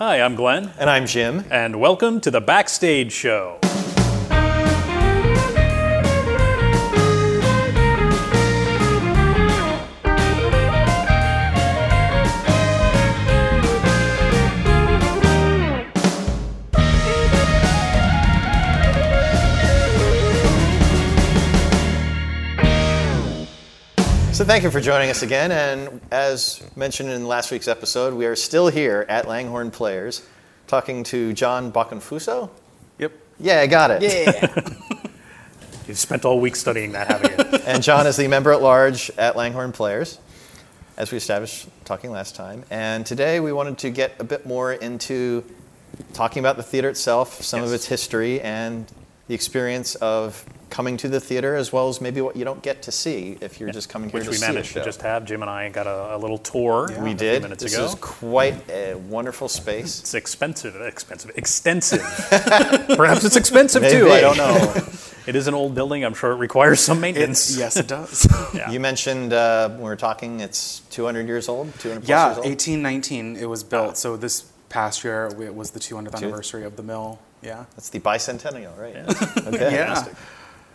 Hi, I'm Glen, And I'm Jim. and welcome to the Backstage Show. So thank you for joining us again. And as mentioned in last week's episode, we are still here at Langhorne Players talking to John Boccanfuso. Yep. Yeah, I got it. Yeah. You've spent all week studying that, haven't you? And John is the member at large at Langhorne Players, as we established talking last time. And today we wanted to get a bit more into talking about the theater itself, some of its history, and the experience of coming to the theater, as well as maybe what you don't get to see if you're just coming here Which to we see a managed to just have. Jim and I got a, a little tour we a did. few minutes this ago. is quite a wonderful space. It's expensive, expensive, extensive. Perhaps it's expensive too. I don't know. It is an old building. I'm sure it requires some maintenance. yes, it does. Yeah. You mentioned uh, when we were talking, it's 200 years old, 200 plus yeah, years old. 1819 it was built. So this past year it was the 200th anniversary of the mill. Yeah. That's the bicentennial, right? Yeah. Okay. Yeah.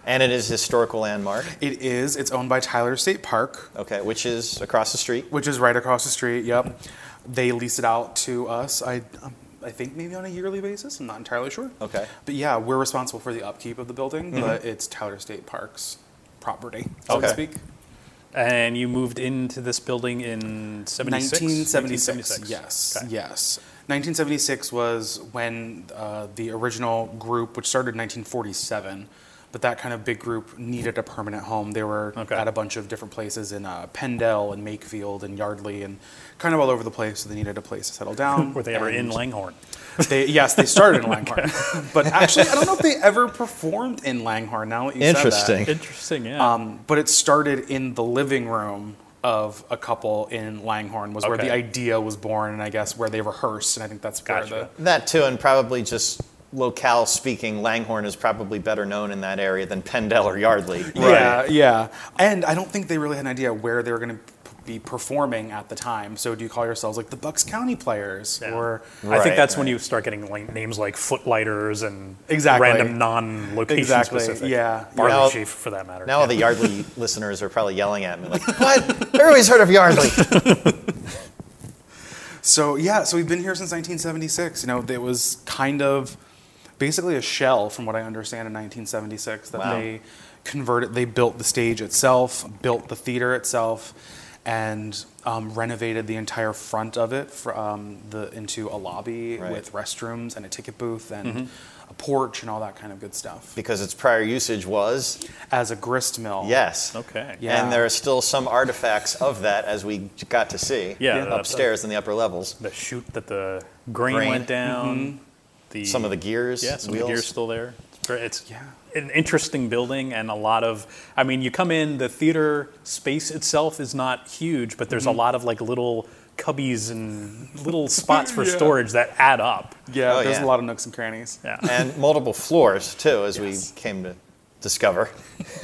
And it is historical landmark. It is. It's owned by Tyler State Park, Okay, which is across the street. which is right across the street. Yep. They lease it out to us. I, um, I think maybe on a yearly basis. I'm not entirely sure. Okay. But yeah, we're responsible for the upkeep of the building, but it's Tyler State Park's property, so Mm-hmm. Okay. to speak. And you moved into this building in 76? 1976. Yes. Okay. Yes. 1976 was when uh, the original group, which started in 1947, but that kind of big group needed a permanent home. They were Okay. at a bunch of different places in uh, Penndel and Makefield and Yardley and kind of all over the place. So they needed a place to settle down. Were they ever in And Langhorne? They, yes, they started in Langhorne, but actually, I don't know if they ever performed in Langhorne. Now that you said that. Interesting. Interesting, yeah. Um, but it started in the living room of a couple in Langhorne was where the idea was born, and I guess where they rehearsed, and I think that's Gotcha. where That too, and probably just locale speaking, Langhorne is probably better known in that area than Penndel or Yardley. the yeah, yeah. And I don't think they really had an idea where they were going to be performing at the time. So do you call yourselves like the Bucks County Players, Yeah. or I think that's when you start getting like, names like Footlighters and Exactly. random non-location Exactly, specific. yeah. Barley Now- Chief, for that matter. Now all the Yardley listeners are probably yelling at me like, "What? Everybody's heard of Yardley." So yeah, so we've been here since 1976. You know, it was kind of basically a shell, from what I understand, in 1976 that Wow. they converted. They built the stage itself, built the theater itself, and um, renovated the entire front of it for, um, the into a lobby Right. with restrooms and a ticket booth and a porch and all that kind of good stuff. because its prior usage was As a grist mill. yes. Okay. Yeah. And there are still some artifacts of that as we got to see Yeah, the- upstairs in the upper levels. The chute that the grain, Grain. went down. The, Some of the gears, Yeah, some wheels. of the gears still there. It's, it's Yeah. an interesting building and a lot of. I mean, you come in, the theater space itself is not huge, but there's a lot of like little cubbies and little spots for Yeah. storage that add up. Yeah, Oh, there's yeah. a lot of nooks and crannies. Yeah. and multiple floors too, as Yes. we came to discover.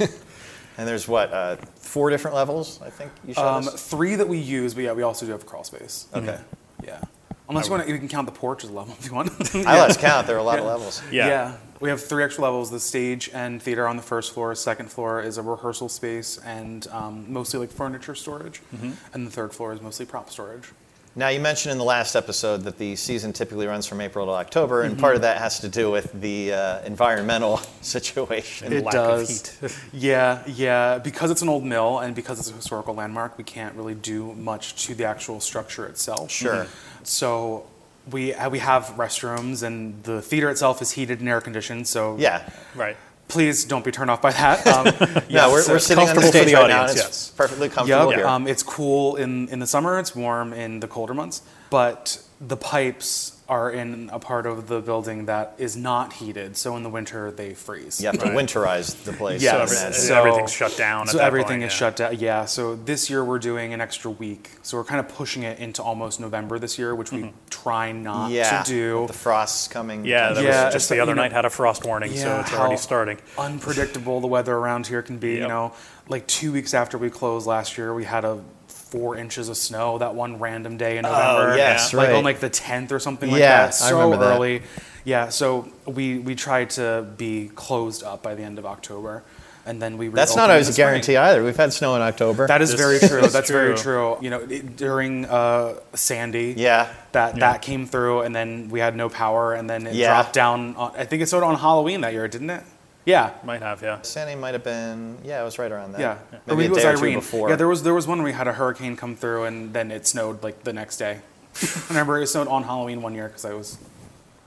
and there's what uh, four different levels, I think you showed Um, us. three that we use, but yeah, we also do have a crawl space. Okay, Yeah. Unless you want to, you can count the porch as a level if you want. I let's count. There are a lot of Yeah. levels. Yeah. We have three extra levels. The stage and theater on the first floor. Second floor is a rehearsal space and um, mostly like furniture storage. Mm-hmm. And the third floor is mostly prop storage. Now you mentioned in the last episode that the season typically runs from April to October, Mm-hmm. and part of that has to do with the uh, environmental situation. It lack does. of heat. Yeah, yeah. Because it's an old mill and because it's a historical landmark, we can't really do much to the actual structure itself. Sure. So we uh, we have restrooms and the theater itself is heated and air conditioned. So Yeah. right. Please don't be turned off by that. Um, No, we're, so- we're sitting on the stage the right now, audience, and it's yes. perfectly comfortable Yep. here. Um, it's cool in, in the summer. It's warm in the colder months. But the pipes are in a part of the building that is not heated. So in the winter they freeze. you have to Right. winterize the place. Yeah, I every- imagine. so- everything's shut down at So that everything point, is yeah. shut down. Yeah. So this year we're doing an extra week. So we're kind of pushing it into almost November this year, which we mm-hmm. try not yeah, to do. with the frost's coming. Yeah, that Yeah, was just it's the like, other you know- night had a frost warning, so Yeah, it's already how starting. Unpredictable the weather around here can be. You Yep. know, like two weeks after we closed last year, we had a four inches of snow that one random day in November. Oh, yes, like right. on like the 10th or something like Yeah, that. I So remember that. early. Yeah, so we we tried to be closed up by the end of October, and then we. That's not always the a spring. guarantee either. We've had snow in October. That is This very true. That's very true. true. You know, it, during uh, Sandy, yeah. that that came through, and then we had no power, and then it Yeah. dropped down. On, I think it started on Halloween that year, didn't it? Yeah. Might have, yeah. Sandy might have been, yeah, it was right around that. Yeah, Maybe Or a day or two Irene. before. Yeah, there was there was one where we had a hurricane come through, and then it snowed like the next day. I remember it snowed on Halloween one year because I was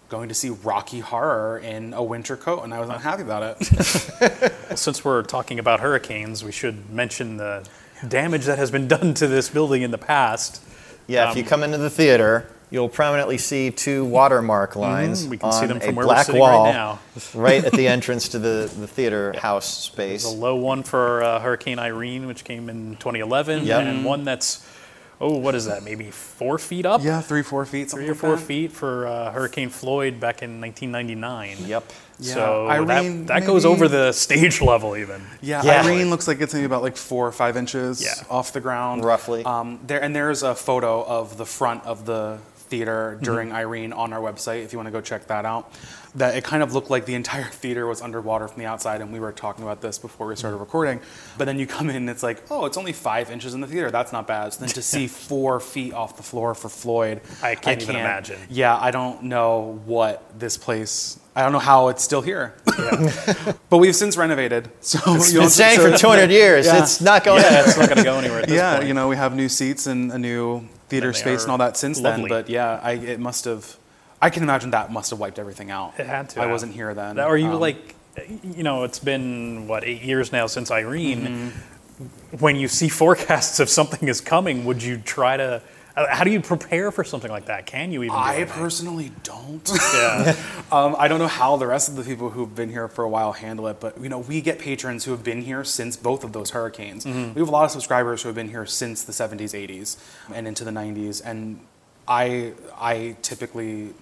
going to see Rocky Horror in a winter coat, and I was not happy about it. Well, since we're talking about hurricanes, we should mention the damage that has been done to this building in the past. Yeah, if you Um, come into the theater, you'll prominently see two watermark lines Mm-hmm. we can see on them from a where we're black right wall now. right at the entrance to the, the theater house space. There's a low one for uh, Hurricane Irene, which came in 2011, Yep. and one that's, oh, what is that? Maybe four feet up? yeah, three four feet, Three or four feet for uh, Hurricane Floyd back in 1999. Yep. Yeah, So Irene, that, that goes over the stage level even. Yeah, Yeah. Irene looks like it's maybe about like four or five inches Yeah. off the ground, Roughly. Um, there and there's a photo of the front of the theater Mm-hmm. during Irene on our website if you want to go check that out. That it kind of looked like the entire theater was underwater from the outside, and we were talking about this before we started recording. But then you come in, and it's like, oh, it's only five inches in the theater. That's not bad. So then to see four feet off the floor for Floyd, I can't even imagine. Yeah, I don't know what this place. I don't know how it's still here. but we've since renovated, so It's been staying for 200 years. Yeah. It's not going Yeah, it's not going to go anywhere at this yeah, point. you know, we have new seats and a new theater space and all that since lovely. then. But yeah, I, it must have. I can imagine that must have wiped everything out. It had to I have. wasn't here then. Are you Um, like, you know, it's been what eight years now since Irene. Mm-hmm. When you see forecasts of something is coming, would you try to? Uh, How do you prepare for something like that? Can you even? I personally don't. yeah. um, I don't know how the rest of the people who've been here for a while handle it, but you know, we get patrons who have been here since both of those hurricanes. Mm-hmm. We have a lot of subscribers who have been here since the 70s, 80s, and into the 90s. And I, I typically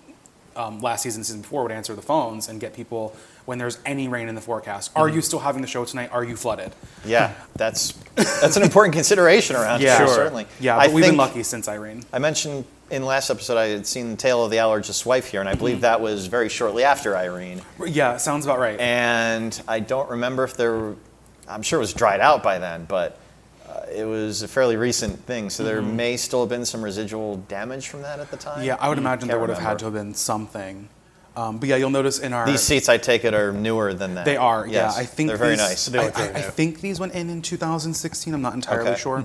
um, last season, season before, would answer the phones and get people when there's any rain in the forecast. Are Mm-hmm. you still having the show tonight? Are you flooded? Yeah, that's that's an important consideration around Yeah. here, Sure. certainly. Yeah, I but we've been lucky since Irene. I mentioned in last episode I had seen the tale of the allergist's wife here, and I Mm-hmm. believe that was very shortly after Irene. Yeah, sounds about right. And I don't remember if there, were, I'm sure it was dried out by then, but uh, it was a fairly recent thing. So there may still have been some residual damage from that at the time. Mm-hmm. yeah, I would imagine Can't there would have had to have been something. Um, but yeah, you'll notice in our These seats, I take it, are newer than that. They are, Yes, yeah. I think they're very these- nice. They I, very I- I think these went in in 2016. I'm not entirely Okay. sure.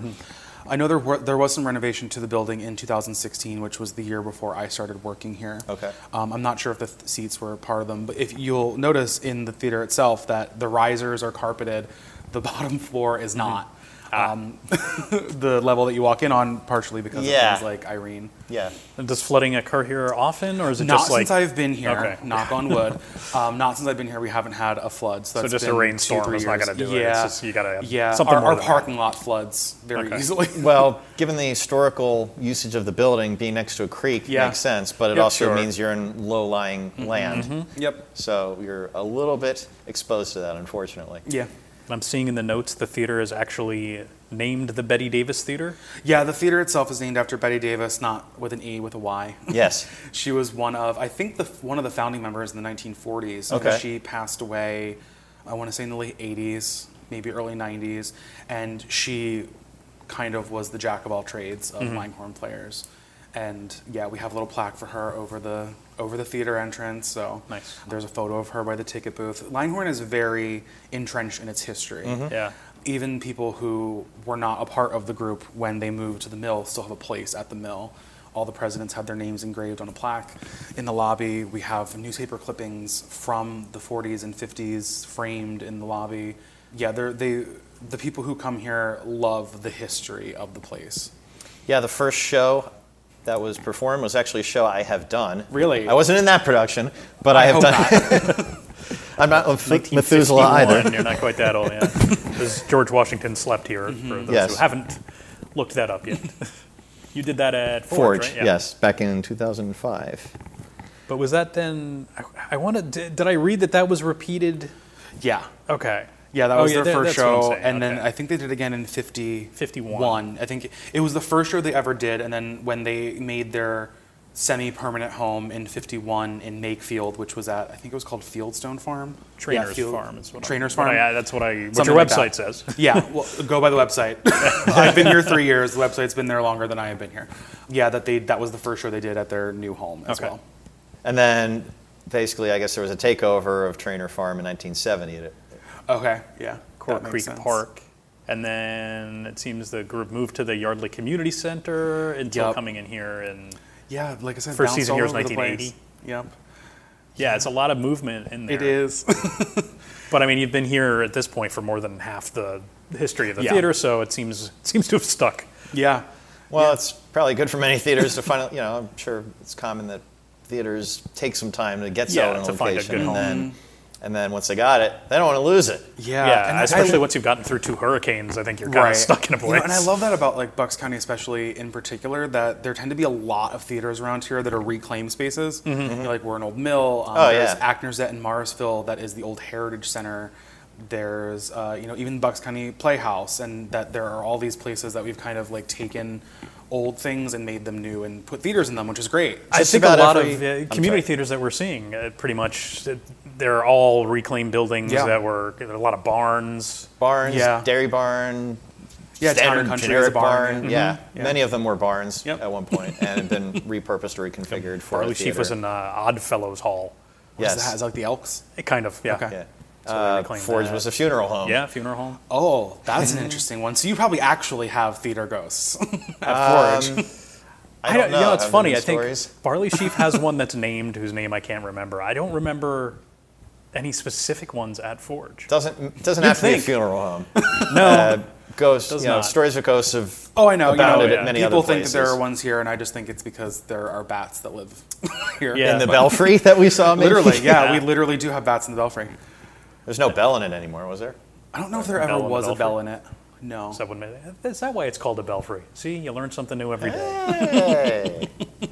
I know there were, there was some renovation to the building in 2016, which was the year before I started working here. Okay. Um, I'm not sure if the th- seats were part of them, but if you'll notice in the theater itself that the risers are carpeted, the bottom floor is not. Um, the level that you walk in on, partially because Yeah. of things like Irene. Yeah. And Does flooding occur here often, or is it Not just like since I've been here. Okay. Knock on wood. Um, not since I've been here, we haven't had a flood. So, So that's just a been two, rainstorm three is not gonna do it. Yeah. It's just you gotta have yeah. something our, more our than that. parking lot floods very Okay. easily. Well, given the historical usage of the building being next to a creek Yeah. makes sense, but it Yep, also sure. means you're in low-lying land. yep. So you're a little bit exposed to that, unfortunately. Yeah. I'm seeing in the notes the theater is actually named the Betty Davis Theater. Yeah. The theater itself is named after Betty Davis, not with an E, with a Y. Yes. She was one of, I think, the one of the founding members in the 1940s. Okay. She passed away, I want to say in the late 80s, maybe early 90s, and she kind of was the jack of all trades of mm-hmm. Langhorne players. And yeah, we have a little plaque for her over the over the theater entrance. So Nice. there's a photo of her by the ticket booth. Langhorne is very entrenched in its history mm-hmm. Yeah. even people who were not a part of the group when they moved to the mill still have a place at the mill. All the presidents had their names engraved on a plaque. In the lobby, we have newspaper clippings from the 40s and 50s framed in the lobby. Yeah, they're, they, the people who come here love the history of the place. Yeah, the first show that was performed was actually a show I have done. Really? I wasn't in that production, but I, have hope done. I'm not Meth- Methuselah 1951, either. You're not quite that old, yeah. Because George Washington slept here, for those Mm-hmm. Yes. who haven't looked that up yet. you did that at Forge, Forge, right? Yeah. yes, back in 2005. But was that then? I, I wanted. Did, did I read that that was repeated? Yeah. Okay. Yeah, that Oh, was yeah, their that- first that's what I'm show, saying, and then. I think they did it again in 50, 51. I think it was the first show they ever did, and then when they made their semi-permanent home in 51 in Makefield, which was at I think it was called Fieldstone Farm. Trainer's yeah, Field- Farm is what Trainer's what Farm. Yeah, that's what I. What Something your like website says. yeah, well, go by the website. I've been here three years. The website's been there longer than I have been here. Yeah, that they that was the first show they did at their new home as Okay. well. And then basically, I guess there was a takeover of Trainer Farm in 1970. It- Okay, yeah. Court Creek sense. Park. And then it seems the group moved to the Yardley Community Center until Yup. coming in here. And Yeah, like I said, First season all here was over the place. 1980. Yep, yeah, it's a lot of movement in there. it is. But I mean, you've been here at this point for more than half the history of the Yeah. theater, so it seems it seems to have stuck. yeah, Well, it's probably good for many theaters to finally, you know, I'm sure it's common that theaters take some time to get Yeah, settled in to find a location, good and home. Mm-hmm. Then, and then once they got it, they don't want to lose it. yeah, Yeah, and especially I, once you've gotten through two hurricanes, I think you're kind right. of stuck in a You place. know, and I love that about like Bucks County, especially in particular, that there tend to be a lot of theaters around here that are reclaimed spaces. You know, like we're an old mill. Um, Oh, there's yeah. ActorsNET in Morrisville that is the old Heritage Center. There's uh, you know even Bucks County Playhouse, and that there are all these places that we've kind of like taken old things and made them new and put theaters in them, which is great. I think a lot every- of uh, community theaters that we're seeing, uh, pretty much, uh, they're all reclaimed buildings Yeah. that were there are a lot of barns. Barns, Yeah. Dairy Barn, Yeah, Town and standard Country is a generic barn, barn. yeah. Yeah. Yeah. many of them were barns Yep. at one point and had been repurposed or reconfigured for Barley a Chief was theater. in uh, Oddfellows Hall. What is Yes. that? Is that like the Elks? It kind of, yeah. Okay. Yeah. So they Uh, reclaimed Forge that. was a funeral home. Yeah, funeral home. Oh, that's an interesting one. So you probably actually have theater ghosts at Um, Forge. I don't know. You know, it's Have there funny. been I think stories? Barley Sheaf has one that's named whose name I can't remember. I don't remember any specific ones at Forge. doesn't doesn't You'd have to be a funeral home. No, Uh, ghosts, Does you know, not. stories of ghosts have Oh, I know. You know, yeah. at many people other think places. that there are ones here, and I just think it's because there are bats that live here. Yeah. in the belfry that we saw. Maybe? Literally, yeah, Yeah. we literally do have bats in the belfry. There's no bell in it anymore, was there? I don't know if there Bell ever the was a bell in it. No. Is that, what made it- is that why it's called a belfry? See, you learn something new every day. Hey.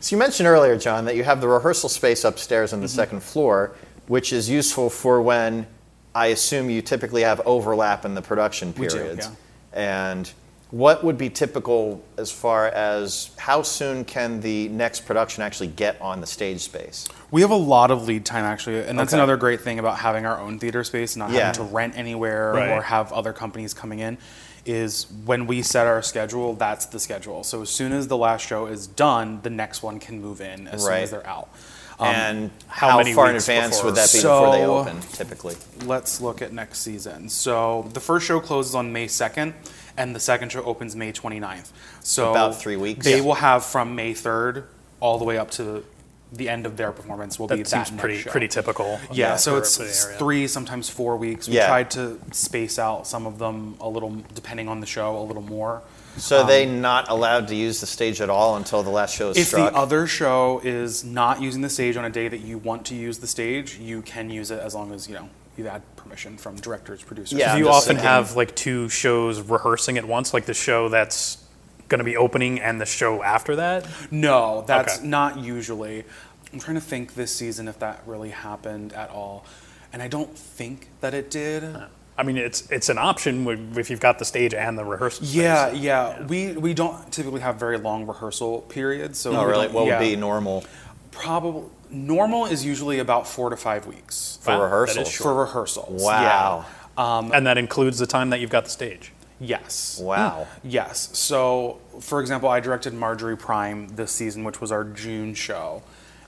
so you mentioned earlier, John, that you have the rehearsal space upstairs on Mm-hmm. the second floor, which is useful for when I assume you typically have overlap in the production We do, periods. yeah. And what would be typical as far as how soon can the next production actually get on the stage space? We have a lot of lead time actually, and that's Okay. another great thing about having our own theater space, not Yeah. having to rent anywhere Right. or have other companies coming in. Is when we set our schedule, that's the schedule. So as soon as the last show is done, the next one can move in as soon Right. as they're out. Um, and how how, many far in advance before? would that be before they open, typically? let's look at next season. So the first show closes on May 2nd, and the second show opens May 29th. So About three weeks. They Yeah. will have from May 3rd all the way up to the end of their performance will be That that seems next pretty show. pretty typical. Yeah, uh, so for- it's for the area. three, sometimes four weeks. We Yeah. tried to space out some of them a little, depending on the show, a little more. So are they um, not allowed to use the stage at all until the last show is If struck? the other show is not using the stage on a day that you want to use the stage, you can use it as long as you know you had permission from directors, producers. Yeah, you often thinking- have like two shows rehearsing at once, like the show that's going to be opening and the show after that? No, that's Okay. not usually. I'm trying to think this season if that really happened at all, and I don't think that it did. I mean, it's it's an option if you've got the stage and the rehearsal. space. Yeah, yeah, We we don't typically have very long rehearsal periods, so oh, we really? What yeah. would be normal? Probably normal is usually about four to five weeks For Wow, that rehearsals? is short. for rehearsals. Wow. Yeah. and that includes the time that you've got the stage. Yes. Wow. Yes. So, for example, I directed Marjorie Prime this season, which was our June show,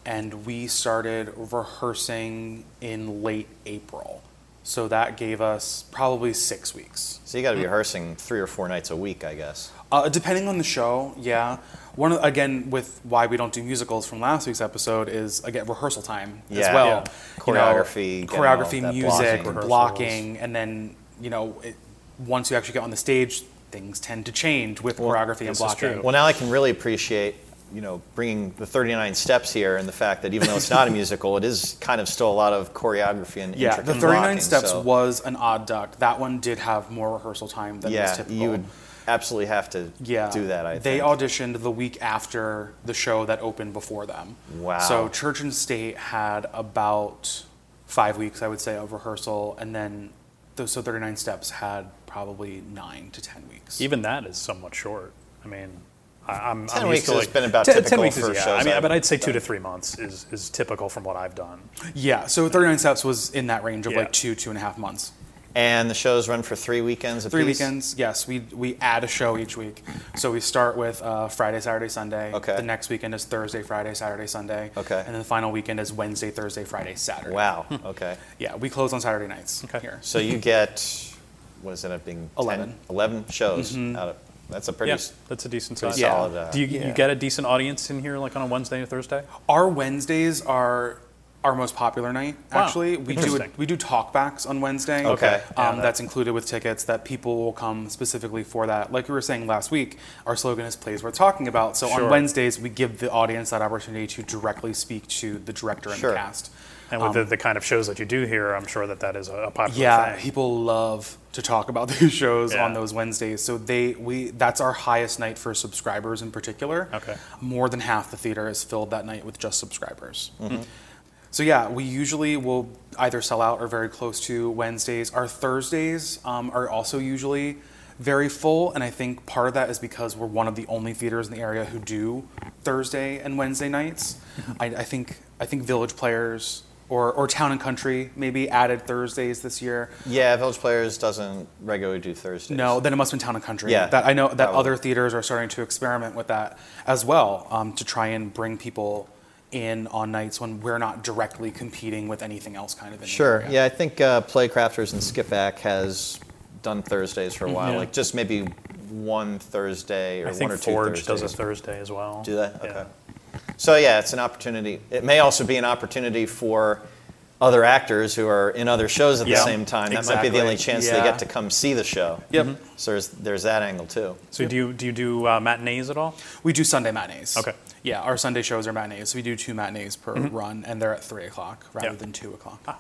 and we started rehearsing in late April. So that gave us probably six weeks. So you got to be rehearsing three or four nights a week, I guess. Uh, depending on the show, yeah. One of, again with why we don't do musicals from last week's episode is again rehearsal time as well. Yeah. You know, Choreography, choreography, music, blocking. Blocking, and then you know it, once you actually get on the stage, things tend to change with choreography and blocking. true. Well, now I can really appreciate, you know, bringing the 39 steps here and the fact that even though it's not a musical, it is kind of still a lot of choreography and Yeah, the 39 blocking, steps so- was an odd duck. That one did have more rehearsal time than was Yeah, typical. you would absolutely have to yeah. do that, I they think. auditioned the week after the show that opened before them. Wow. So Church and State had about five weeks, I would say, of rehearsal, and then those so 39 steps had probably nine to 10 weeks. Even that is somewhat short. I mean, I, I'm 10 I'm weeks used to has like, been about 10, typical weeks is, for yeah. shows I mean, I've but I'd say two to three months is, is typical from what I've done. yeah, so 39 steps was in that range of Yeah. like two, two and a half months. And the shows run for three weekends. Three apiece? weekends, yes. We we add a show each week. So we start with uh, Friday, Saturday, Sunday. Okay. The next weekend is Thursday, Friday, Saturday, Sunday. Okay. And then the final weekend is Wednesday, Thursday, Friday, Saturday. Wow. Okay. Yeah, we close on Saturday nights Okay. here. So you get what does it end up being? 10? 11. 11 shows out of. That's a pretty. Yeah, that's a decent pretty size. Yeah. solid. Uh, Do you, Yeah. you get a decent audience in here, like on a Wednesday or Thursday? Our Wednesdays are our most popular night. Wow. Actually, we do Interesting. we do talkbacks on Wednesday. Okay. Yeah, Um, that- that's included with tickets that people will come specifically for that. Like we were saying last week, our slogan is "Plays Worth Talking About." So Sure. on Wednesdays, we give the audience that opportunity to directly speak to the director and Sure. the cast. And with the, the kind of shows that you do here, I'm sure that that is a, a popular Um, Yeah, thing. people love to talk about these shows Yeah. on those Wednesdays. So they we that's our highest night for subscribers in particular. Okay. More than half the theater is filled that night with just subscribers. So yeah, we usually will either sell out or very close to Wednesdays. Our Thursdays um, are also usually very full, and I think part of that is because we're one of the only theaters in the area who do Thursday and Wednesday nights. I, I think I think Village Players or or Town and Country maybe added Thursdays this year. yeah, Village Players doesn't regularly do Thursdays. No, then it must have been Town and Country. Yeah, that I know that probably. other theaters are starting to experiment with that as well um, to try and bring people in on nights when we're not directly competing with anything else, kind of. In Sure. area. Yeah, I think uh, Playcrafters and Skippack has done Thursdays for a while. Yeah. Like just maybe one Thursday or I one think or two Forge does a Thursdays. Thursday as well. Do they? Yeah. Okay. So yeah, it's an opportunity. It may also be an opportunity for other actors who are in other shows at Yeah, the same time. That might be the only chance they Yeah. get to come see the show. Yep. So there's there's that angle too. So do you do you do uh, matinees at all? We do Sunday matinees. Okay. Yeah, our Sunday shows are matinees. So we do two matinees per mm-hmm. run, and they're at three o'clock rather Yeah. than two o'clock. Ah.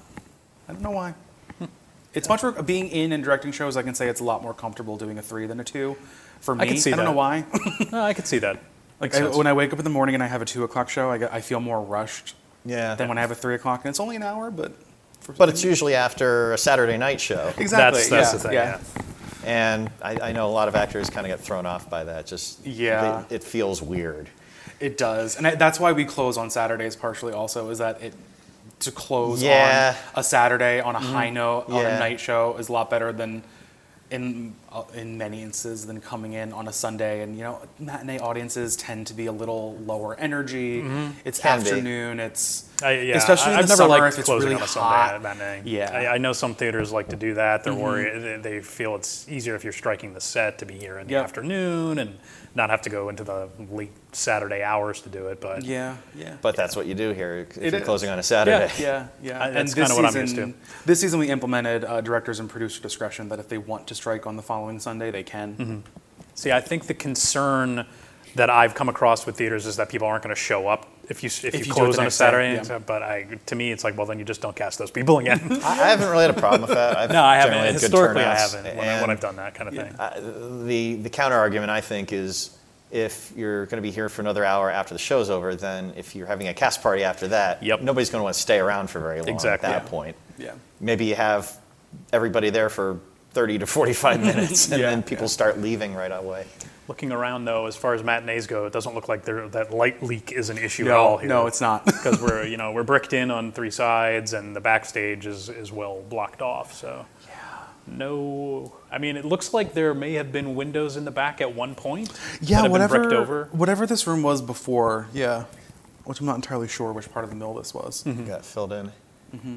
I don't know why. Hmm. It's much more being in and directing shows. I can say it's a lot more comfortable doing a three than a two. For me, I can see don't that. know why. No, I could see that. Like Makes I, when I wake up in the morning and I have a two o'clock show, I, get, I feel more rushed Yeah. than when I have a three o'clock, and it's only an hour, but. For But it's usually after a Saturday night show. exactly That's, that's yeah, the thing. yeah. Yeah. And I, I know a lot of actors kind of get thrown off by that. Just Yeah. they- it feels weird. It does, and I, that's why we close on Saturdays. Partially, also, is that it to close Yeah. on a Saturday on a high mm-hmm. note on Yeah. a night show is a lot better than in uh, in many instances than coming in on a Sunday. And you know, matinee audiences tend to be a little lower energy. It's Can be. afternoon. It's I, yeah, especially I, in I've the never summer liked if it's closing really on a Sunday hot. at matinee. Yeah. Mm-hmm. I, I know some theaters like to do that. They're worried. They, they feel it's easier if you're striking the set to be here in the Yep. afternoon and not have to go into the late Saturday hours to do it. But yeah, yeah. But that's what you do here if It you're is. closing on a Saturday. Yeah, yeah. I- and that's this kinda what I'm season, used to. This season, we implemented uh, directors and producer discretion that if they want to strike on the following Sunday, they can. Mm-hmm. See, I think the concern that I've come across with theaters is that people aren't going to show up if you if, If you, you close on a next day, Saturday. yeah. so- But I, to me, it's like, well, then you just don't cast those people again. I I haven't really had a problem with that. I've no, I haven't. generally had good Historically, I haven't when, I, when I've done that kind of thing. uh, the the counter argument I think is if you're going to be here for another hour after the show's over, then if you're having a cast party after that, Yep. nobody's going to want to stay around for very long Exactly. at that Yeah. point. Yeah. Maybe you have everybody there for 30 to 45 minutes, and Yeah, then people yeah. start leaving right away. Looking around though, as far as matinees go, it doesn't look like there, that light leak is an issue at all here. no, it's not. because we're you know we're bricked in on three sides and the backstage is is well blocked off. So yeah, no, I mean it looks like there may have been windows in the back at one point. that Yeah, have whatever. Been over. Whatever this room was before. Yeah, which I'm not entirely sure which part of the mill this was. Got filled in. Mm-hmm.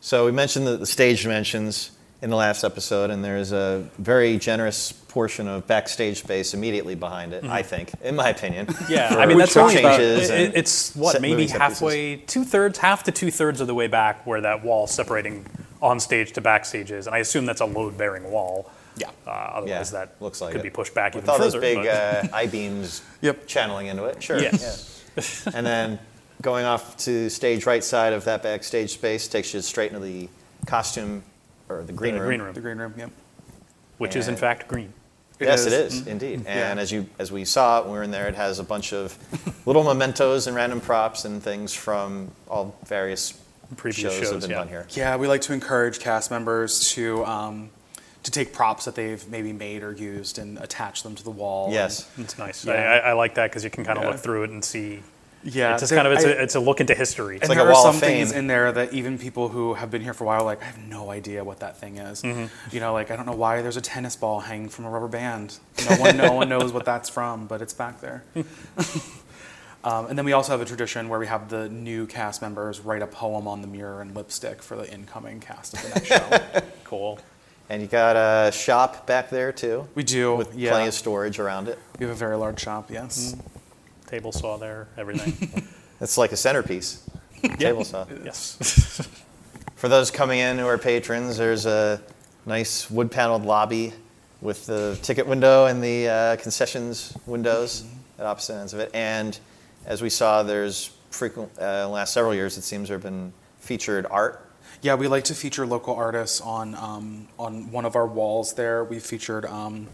So we mentioned the, the stage dimensions in the last episode, and there's a very generous portion of backstage space immediately behind it. I think, in my opinion. Mm-hmm. Yeah, I mean that's crew only about, changes it- it's what maybe moving set pieces. halfway, two thirds, half to two thirds of the way back where that wall separating on stage to backstage is, and I assume that's a load bearing wall. Yeah. Uh, otherwise, Yeah, that looks like could it. be pushed back With even all further. those big but- uh, I beams Yep. channeling into it. Sure. Yes. yeah. and then going off to stage right side of that backstage space takes you straight into the costume or the green The room. green room. The green room. Yep. which is in fact green. yes, is. it is indeed. And Yeah. as you as we saw when we were in there, it has a bunch of little mementos and random props and things from all various previous shows, shows. have been yeah. done here. Yeah, we like to encourage cast members to um, to take props that they've maybe made or used and attach them to the wall. Yes. It's nice. Yeah. I, I, I like that because you can kind of Yeah. look through it and see. And, yeah. It's just there- kind of it's, I- a, it's a look into history. and like there a are some of things in there that even people who have been here for a while, are like, I have no idea what that thing is. Mm-hmm. You know, like I don't know why there's a tennis ball hanging from a rubber band. No one, no one knows what that's from, but it's back there. um, and then we also have a tradition where we have the new cast members write a poem on the mirror in lipstick for the incoming cast of the next show. cool. And you got a shop back there too, We do, with yeah. plenty of storage around it. We have a very large shop, yes. Table saw there, everything. It's like a centerpiece. Table saw. yes. For those coming in who are patrons, there's a nice wood paneled lobby with the ticket window and the uh, concessions windows at opposite ends of it. And as we saw, there's frequent, uh, in the last several years, it seems there have been featured art. Yeah, we like to feature local artists on um, on one of our walls. There, we featured um,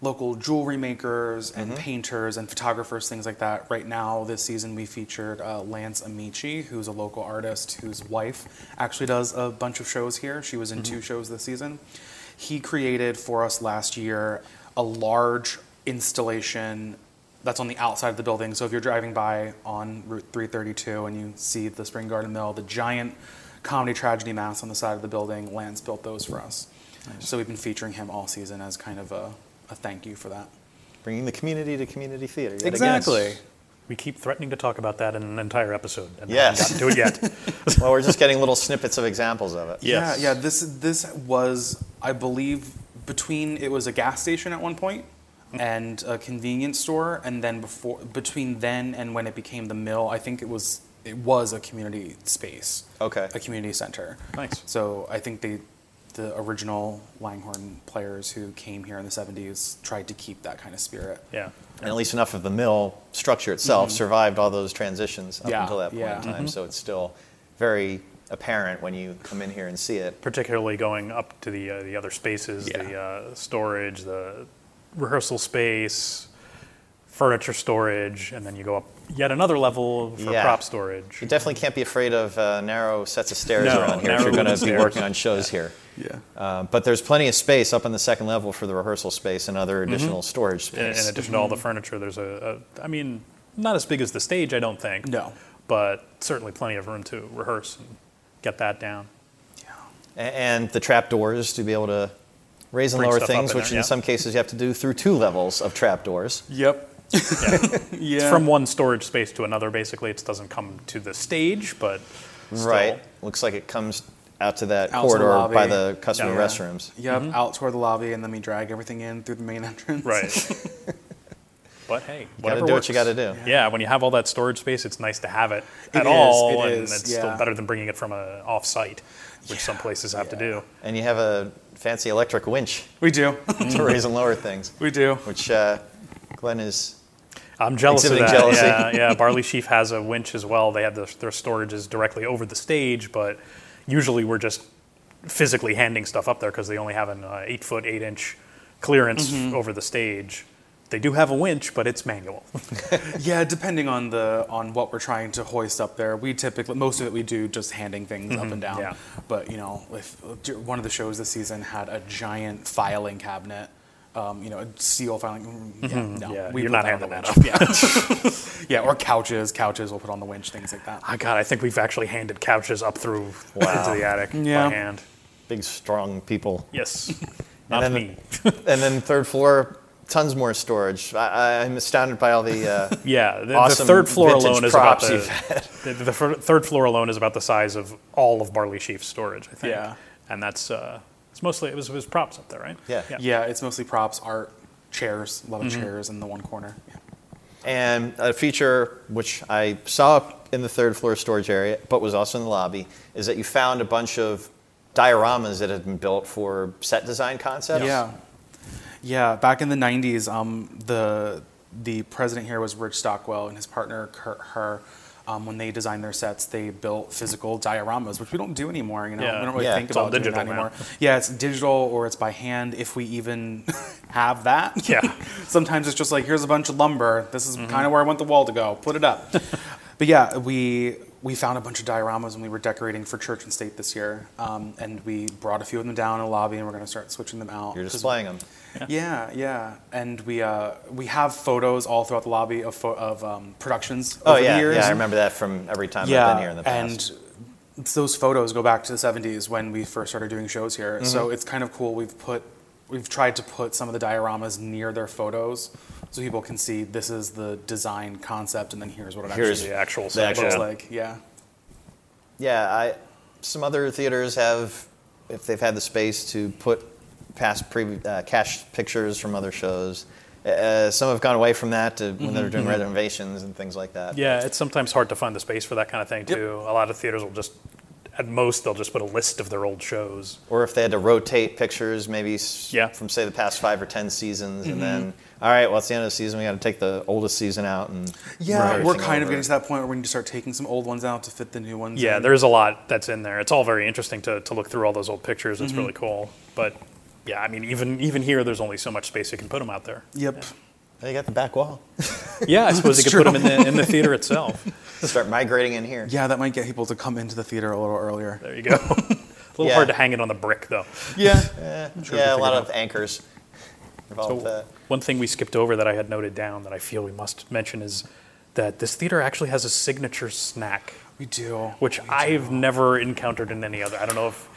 local jewelry makers and painters and photographers, things like that. Right now, this season, we featured uh, Lance Amici, who's a local artist whose wife actually does a bunch of shows here. She was in two shows this season. He created for us last year a large installation that's on the outside of the building. So if you're driving by on Route 332 and you see the Spring Garden Mill, the giant comedy tragedy mass on the side of the building, Lance built those for us. So we've been featuring him all season as kind of a, a thank you for that. Bringing the community to community theater. yet again. Exactly. We keep threatening to talk about that in an entire episode, and Yes. haven't gotten to it yet. well, we're just getting little snippets of examples of it. Yes. Yeah, yeah. This this was, I believe, between it was a gas station at one point and a convenience store, and then before between then and when it became the mill, I think it was it was a community space. Okay. A community center. Nice. So I think they, the original Langhorne players who came here in the '70s tried to keep that kind of spirit. Yeah. And at least enough of the mill structure itself survived all those transitions up Mm-hmm. Yeah, until that point yeah. Mm-hmm. in time. So it's still very apparent when you come in here and see it. Particularly going up to the uh, the other spaces, the uh, storage, the rehearsal space, furniture storage, and then you go up yet another level for Yeah. prop storage. You definitely can't be afraid of uh, narrow sets of stairs No, around here if you're going to be working on shows here. Yeah. Uh, but there's plenty of space up on the second level for the rehearsal space and other Mm-hmm. additional storage In, in space. addition to all the furniture, there's a, a, I mean, not as big as the stage, I don't think. No. But certainly plenty of room to rehearse and get that down. A- and the trap doors to be able to raise and Bring lower things, in which there, in some cases you have to do through two levels of trap doors. Yep. Yeah. Yeah. It's from one storage space to another, basically. It doesn't come to the stage, but still. Right. Looks like it comes out to that Out to the corridor by the customer Yeah. restrooms. Yep. Out toward the lobby, and then we drag everything in through the main entrance. Right. but hey, Gotta whatever do works. what you gotta do. Yeah, when you have all that storage space, it's nice to have it It at is, all, it and is, it's yeah. still better than bringing it from a off-site, which some places have to do. And you have a fancy electric winch We do. to raise and lower things, we do. which uh, Glen is. I'm jealous of Exhibiting that. jealousy. Yeah, yeah. Barley Sheaf has a winch as well. They have the, their storages directly over the stage, but usually we're just physically handing stuff up there because they only have an uh, eight foot, eight inch clearance Mm-hmm. over the stage. They do have a winch, but it's manual. Yeah, depending on the on what we're trying to hoist up there, we typically most of it we do just handing things up and down. yeah. But you know, if one of the shows this season had a giant filing cabinet, um, you know, a steel filing. mm, Yeah, no, Yeah, we you're not on handing that winch. Yeah. yeah, or couches. Couches we'll put on the winch, things like that. oh, God, I think we've actually handed couches up through Wow. into the attic Yeah. by hand. Big, strong people. Yes, not then- me. And then third floor, tons more storage. I, I'm astounded by all the. Uh, Yeah, the, Awesome the third floor alone is about the, the, the third floor alone is about the size of all of Barley Sheaf's storage, I think. Yeah. and that's uh, it's mostly it was, it was props up there, right? Yeah. Yeah, it's mostly props, art, chairs, a lot of chairs in the one corner. Yeah. And a feature which I saw in the third floor storage area, but was also in the lobby, is that you found a bunch of dioramas that had been built for set design concepts. Yeah, yeah. Back in the '90s, um, the the president here was Rich Stockwell and his partner Kurt Her. Um, when they designed their sets, they built physical dioramas, which we don't do anymore. You know, Yeah. we don't really Yeah, think it's all about doing digital that now. anymore. Yeah, it's digital or it's by hand, if we even have that. Yeah. Sometimes it's just like here's a bunch of lumber. This is Mm-hmm. kind of where I want the wall to go. Put it up. but yeah, we we found a bunch of dioramas when we were decorating for church and state this year, um, and we brought a few of them down in the lobby, and we're going to start switching them out. You're displaying them. Yeah, yeah, and we uh, we have photos all throughout the lobby of pho- of um, productions. Oh yeah, the years. yeah. I remember that from every time Yeah, I've been here in the past. and those photos go back to the 70s when we first started doing shows here. Mm-hmm. So it's kind of cool. We've put, we've tried to put some of the dioramas near their photos, so people can see this is the design concept, and then here's what it Here's actually The actual The site, actual- looks yeah. like. Yeah. Yeah, I, some other theaters have, if they've had the space to put past pre, uh, cache pictures from other shows. Uh, some have gone away from that to when they're doing renovations and things like that. Yeah, it's sometimes hard to find the space for that kind of thing Yep. too. A lot of theaters will just, at most, they'll just put a list of their old shows. Or if they had to rotate pictures, maybe s- Yeah. from say the past five or ten seasons, and then all right, well it's the end of the season, we got to take the oldest season out and Yeah, we're everything kind of getting to that point where we need to start taking some old ones out to fit the new ones. Yeah, in. there's a lot that's in there. It's all very interesting to, to look through all those old pictures. Mm-hmm. It's really cool. But yeah, I mean, even even here, there's only so much space you can put them out there. Yep. Oh, you got the back wall. Yeah, I suppose you could put them in the in the theater itself. Start migrating in here. Yeah, that might get people to come into the theater a little earlier. There you go. a little Yeah. hard to hang it on the brick though. Yeah. Eh, sure yeah, a lot of anchors involved So that. one thing we skipped over that I had noted down that I feel we must mention is that this theater actually has a signature snack, We do. which I've never encountered in any other. I don't know if.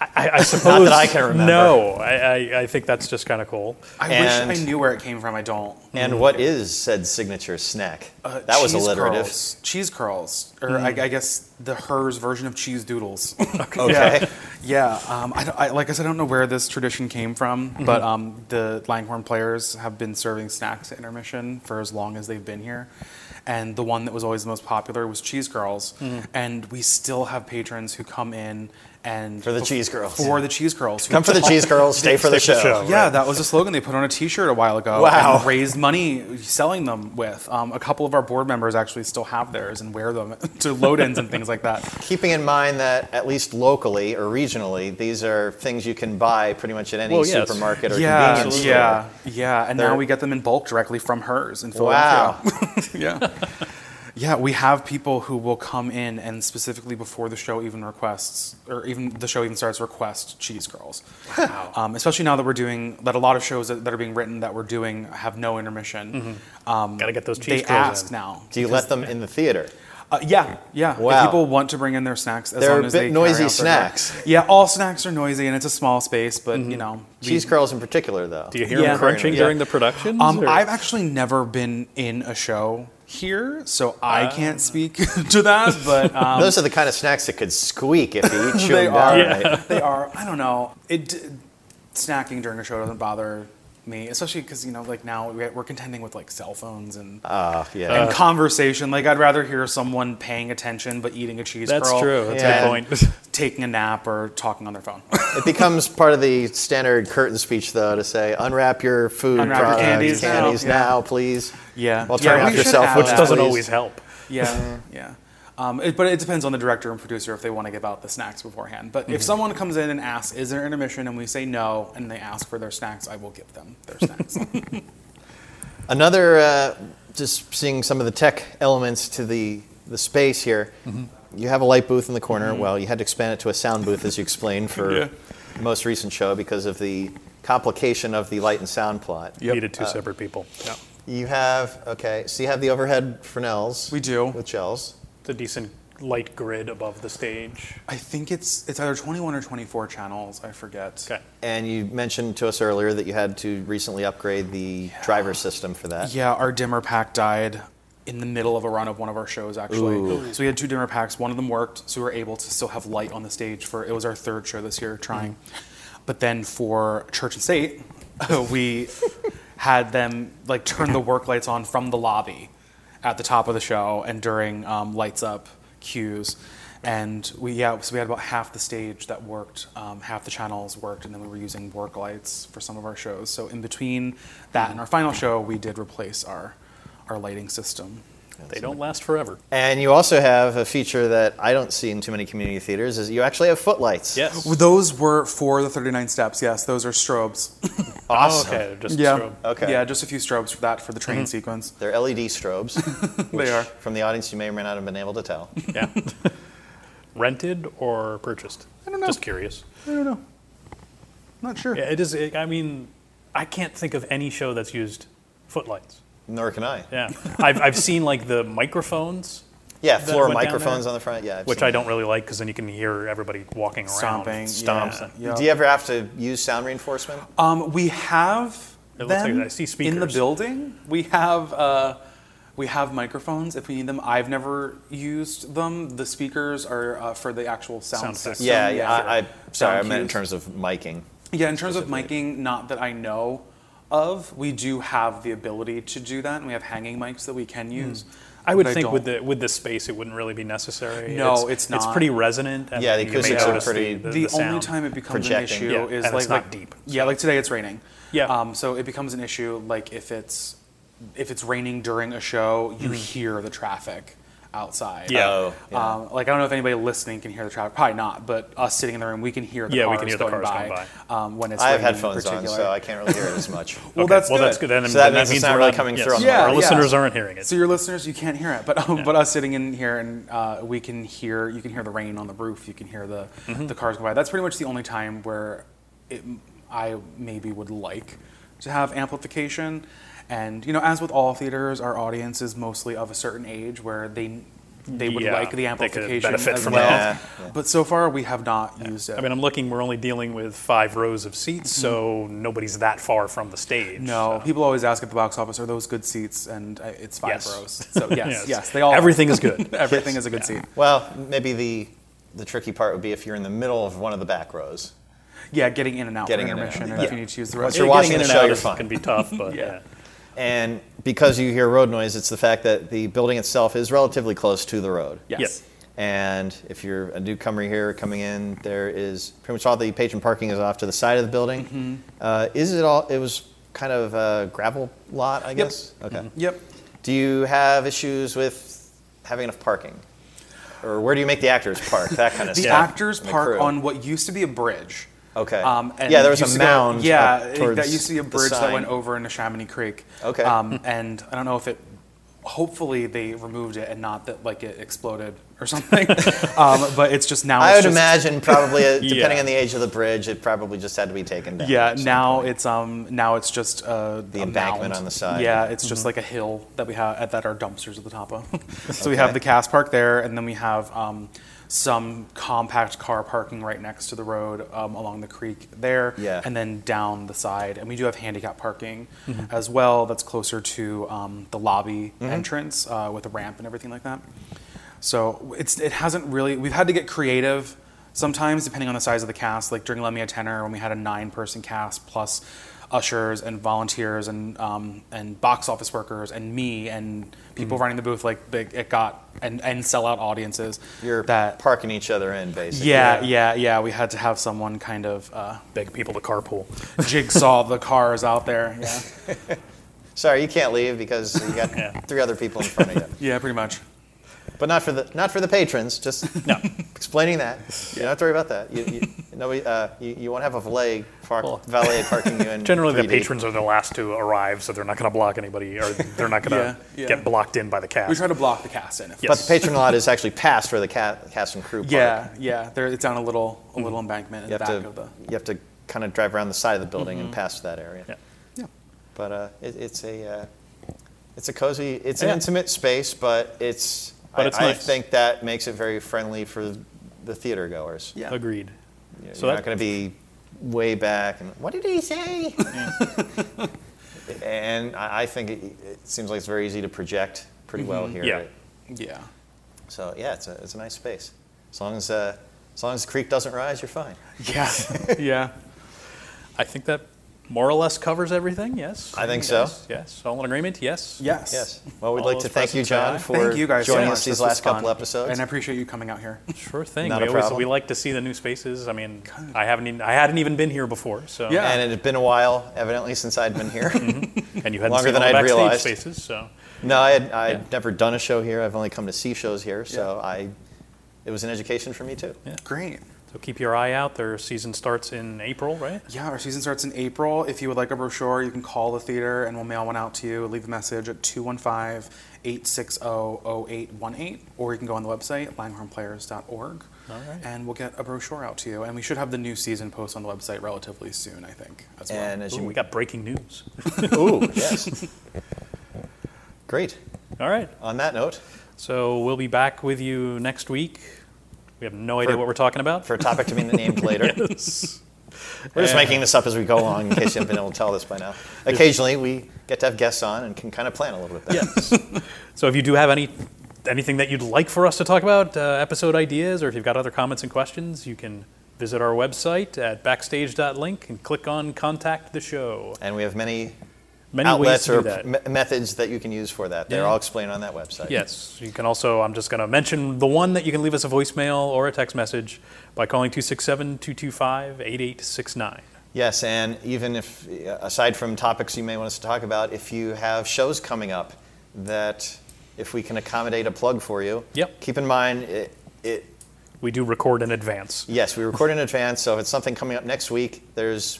I, I, I suppose I can remember. No, I, I, I think that's just kind of cool. I And- wish I knew where it came from. I don't. And what is said signature snack? Uh, that was cheese alliterative. Curls. Cheese curls, or I, I guess the Herr's version of cheese doodles. Okay. yeah, um, I, I, like I said, I don't know where this tradition came from, Mm-hmm. but um, the Langhorne players have been serving snacks at intermission for as long as they've been here. And the one that was always the most popular was cheese curls. Mm-hmm. And we still have patrons who come in and For the cheese curls. For the cheese curls. Come for the cheese curls, stay for the Stay for show. show. yeah, that was a slogan they put on a T-shirt a while ago. Wow. And raised money selling them with. Um, a couple of our board members actually still have theirs and wear them to load-ins and things like that. Keeping in mind that at least locally or regionally, these are things you can buy pretty much at any Well, yes. supermarket or Yeah, convenience store. yeah, yeah. And now They're- we get them in bulk directly from Herr's in Wow. Philadelphia. yeah. Yeah, we have people who will come in and specifically before the show even requests, or even the show even starts, request cheese curls. Wow. Um, especially now that we're doing, that a lot of shows that, that are being written that we're doing have no intermission. Um, Got to get those they cheese curls ask in. now. Do you let them in the theater? Uh, yeah, yeah. Wow. If people want to bring in their snacks, as They're long a as bit they carry noisy out their snacks. Yeah, all snacks are noisy, and it's a small space. But you know, we- Cheese curls in particular, though. Do you hear Yeah. them crunching Yeah. during the production? Um, I've actually never been in a show here, so I can't speak to that. But um, Those are the kind of snacks that could squeak if you eat chew they are. down. Right? They are. I don't know. It snacking during a show doesn't bother me, especially because you know, like now we- we're contending with like cell phones and. Ah, yeah. and conversation, like I'd rather hear someone paying attention but eating a cheese That's curl, true. That's Yeah. a good point. taking a nap or talking on their phone. It becomes part of the standard curtain speech, though, to say, unwrap your food Unwrap your products, candies now." candies Yeah. now, please. Yeah. While Yeah, turning we off your cell phone, Which that. doesn't please. always help. Yeah, yeah. Um, it, but it depends on the director and producer if they want to give out the snacks beforehand. But if someone comes in and asks, "Is there intermission?" and we say no, and they ask for their snacks, I will give them their snacks. Another, uh, just seeing some of the tech elements to the, the space here. Mm-hmm. You have a light booth in the corner. Well, you had to expand it to a sound booth, as you explained, for Yeah. the most recent show because of the complication of the light and sound plot. Yep. Needed two separate people. Yeah. You have, okay, so you have the overhead Fresnels. We do. With gels. It's a decent light grid above the stage. I think it's it's either 21 or 24 channels. I forget. Okay. And you mentioned to us earlier that you had to recently upgrade the driver system for that. Yeah, our dimmer pack died in the middle of a run of one of our shows actually. Ooh. So we had two dimmer packs. One of them worked, so we were able to still have light on the stage for it was our third show this year trying. Mm-hmm. But then for Church and State, we had them like turn the work lights on from the lobby at the top of the show and during um, lights up cues. And we yeah, so we had about half the stage that worked, um, half the channels worked, and then we were using work lights for some of our shows. So in between that and our final show, we did replace our our lighting system. They don't last forever. And you also have a feature that I don't see in too many community theaters is you actually have footlights. Yes. Those were for the 39 steps. Yes, those are strobes. Awesome. Oh, okay. Just yeah. strobe. Okay. Yeah, just a few strobes for that for the train mm-hmm. sequence. They're LED strobes. they are. From the audience, you may or may not have been able to tell. Yeah. Rented or purchased? I don't know. Just curious. I don't know. Not sure. Yeah, it is. It, I mean, I can't think of any show that's used footlights. Nor can I. Yeah, I've, I've seen like the microphones, Yeah, That floor went down microphones there? on the front. Yeah, I've which seen I don't really like because then you can hear everybody walking around. Stomping. Stomps. Yeah. yeah. Do you ever have to use sound reinforcement? Um, we have It looks like them I see in the speakers. building. We have uh, we have microphones if we need them. I've never used them. The speakers are uh, for the actual sound, Sound system. system. yeah, yeah. I, I sorry, Sound I meant in cues. terms of miking. Yeah, in terms of specifically. miking, not that I know of. We do have the ability to do that, and we have hanging mics that we can use. Hmm. I would But think with the with the space, it wouldn't really be necessary. No, it's It's not. It's pretty resonant. And Yeah, the acoustics are pretty- The, the, the only time it becomes an projecting. issue Yeah, is and like it's not like- deep, Yeah, like today it's raining. Yeah. Um, so it becomes an issue like if it's if it's raining during a show, you hear the traffic outside. Yeah. Oh, yeah. Um, like I don't know if anybody listening can hear the traffic. Probably not, but us sitting in the room, we can hear the Yeah, we can hear the going cars by, going Um, when it's I have raining in headphones on, particular. so I can't really hear it as much. Well, Okay, that's well, good. that's good. Then, So that then means it's not we're really coming through on the Yeah, Our yeah. listeners aren't hearing it. So your listeners, you can't hear it, but um, but us sitting in here and uh, we can hear. You can hear the rain on the roof. You can hear the Mm-hmm. the cars go by. That's pretty much the only time where it, I maybe would like to have amplification. And you know, as with all theaters, our audience is mostly of a certain age where they they would Yeah, like the amplification benefit as from well. that. Yeah, But so far, we have not used it. I mean, I'm looking. We're only dealing with five rows of seats, so nobody's that far from the stage. Mm-hmm. no, so- people always ask at the box office, "Are those good seats?" And uh, it's five Yes. rows. So yes, Yes. yes, they all are. Everything is good. Everything is a good seat. Well, maybe the the tricky part would be if you're in the middle of one of the back rows. Yeah, getting in and out Getting for in and out. Yeah. if you need to use the Once restroom. you're watching the show, out you're is- fine. Can be tough, but Yeah. Yeah. And because you hear road noise, it's the fact that the building itself is relatively close to the road. Yes. Yes. And if you're a newcomer here coming in, there is pretty much all the patron parking is off to the side of the building. Mm-hmm. Uh, is it all? It was kind of a gravel lot, I guess. Okay. Yep. Do you have issues with having enough parking, or where do you make the actors park? That kind of stuff. The stuff. actors and the park crew. on what used to be a bridge. Okay. Um, and yeah, there was a to go- mound. yeah, towards that used to be a bridge that went over into Neshaminy Creek. Okay. Um, and I don't know if it. Hopefully they removed it and not that like it exploded or something. um, but it's just now. I would just, imagine probably, uh, depending Yeah. on the age of the bridge, it probably just had to be taken down. Yeah, now it's um now it's just uh, The a embankment mound. on the side. Yeah, it's just like a hill that we have that are dumpsters at the top of. so we have the cast park there, and then we have um, some compact car parking right next to the road um, along the creek there, Yeah. and then down the side, and we do have handicap parking as well. That's closer to um, the lobby entrance uh, with a ramp and everything like that. So it's it hasn't really. We've had to get creative sometimes depending on the size of the cast. Like during Lend Me a Tenor when we had a nine-person cast plus ushers and volunteers and um, and box office workers and me and people Mm-hmm. running the booth. Like big, it got and and sellout audiences. You're that. parking each other in, basically. Yeah, yeah, yeah. We had to have someone kind of uh, Beg people to carpool. jigsaw the cars out there. Yeah, Sorry, you can't leave because you got Yeah. three other people in front of you. yeah, pretty much. But not for the not for the patrons. Just No. explaining that. You don't have to worry about that. You, you, nobody, uh, you, you won't have a valet, park, Well, valet parking you in. Generally, the 3D. patrons are the last to arrive, so they're not going to block anybody, or they're not going to Yeah, yeah. get blocked in by the cast. We try to block the cast in. If Yeah. But the patron lot is actually past where the ca- cast and crew park. Yeah, yeah. There, it's on a little, a little embankment in You the have back to of the. you have to kind of drive around the side of the building and pass that area. Yeah. Yeah. But uh, it, it's a uh, it's a cozy, it's an Yeah. intimate space, but it's But I, it's I think that makes it very friendly for the theater goers. Yeah. Agreed. You know, So you're that- not going to be way back and what did he say? and I, I think it, it seems like it's very easy to project pretty well here. Yeah. Yeah. So yeah, it's a it's a nice space. As long as uh, as long as the creek doesn't rise, you're fine. Yeah. yeah. I think that more or less covers everything. Yes. I think so. Yes. Yes. All in agreement. Yes. Yes. Yes. Well, we'd All like to thank you, John, for Thank you guys joining so us these This was last couple fun. episodes. And I appreciate you coming out here. Sure thing. Not we a always problem. we like to see the new spaces. I mean, I haven't even, I hadn't even been here before, so Yeah. and it had been a while, evidently, since I'd been here. Mm-hmm. and you hadn't Longer seen than I'd backstage realized. spaces, so no, I had I'd Yeah. never done a show here. I've only come to see shows here, so I it was an education for me too. yeah. Great. So keep your eye out. Their season starts in April, right? Yeah, our season starts in April. If you would like a brochure, you can call the theater and we'll mail one out to you. Leave a message at 215 860 0818, or you can go on the website, langhorneplayers.org, All right. and we'll get a brochure out to you. And we should have the new season post on the website relatively soon, I think, as well. And as Ooh, you we got breaking news. Ooh, yes. Great. All right. On that note, So we'll be back with you next week. We have no idea For- what we're talking about. for a topic to be named later. Yes. We're just making this up as we go along in case you haven't been able to tell this by now. Occasionally, we get to have guests on and can kind of plan a little bit better. Yes. so if you do have any anything that you'd like for us to talk about, uh, episode ideas, or if you've got other comments and questions, you can visit our website at backstage.link and click on contact the show. And we have many, Many ways outlets or that. me- methods that you can use for that. They're Yeah. all explained on that website. Yes, you can also, I'm just going to mention the one that you can leave us a voicemail or a text message by calling 267 225 8869. Yes, and even if, aside from topics you may want us to talk about, if you have shows coming up that, if we can accommodate a plug for you, Yep. keep in mind, it, it, We do record in advance. yes, we record in advance, so if it's something coming up next week, there's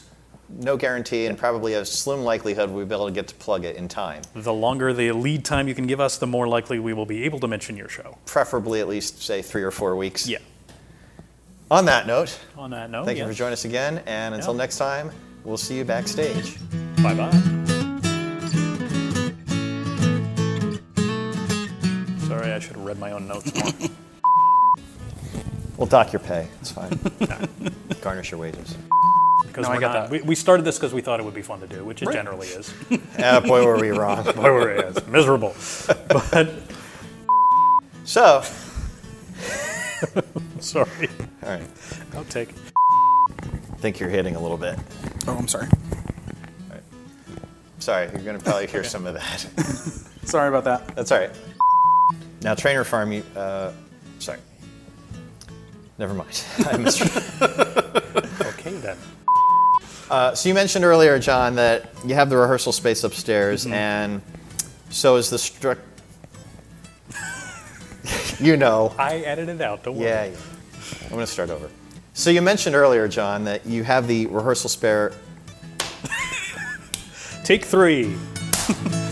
no guarantee and probably a slim likelihood we'll be able to get to plug it in time. The longer the lead time you can give us, the more likely we will be able to mention your show. Preferably at least, say, three or four weeks. Yeah. On that note, On that note, thank you for joining us again, and until Yeah. next time, we'll see you backstage. Bye bye. Sorry, I should have read my own notes more. We'll dock your pay. It's fine. Garnish your wages. Because No, we're not- that. We, we started this because we thought it would be fun to do, which it Right. generally is. Ah, boy, were we wrong. Boy, were we're it's miserable. But So, sorry, all right. outtake. I think you're hitting a little bit. Oh, I'm sorry. Sorry, you're going to probably hear some of that. Sorry about that. That's all right. Now, Trainer Farm, you, uh, sorry. Never mind. I mis- Okay then. Uh, so you mentioned earlier, John, that you have the rehearsal space upstairs, and so is the struct. you know. I edited it out. Don't worry. Yeah, yeah. I'm going to start over. So you mentioned earlier, John, that you have the rehearsal spare. Take three.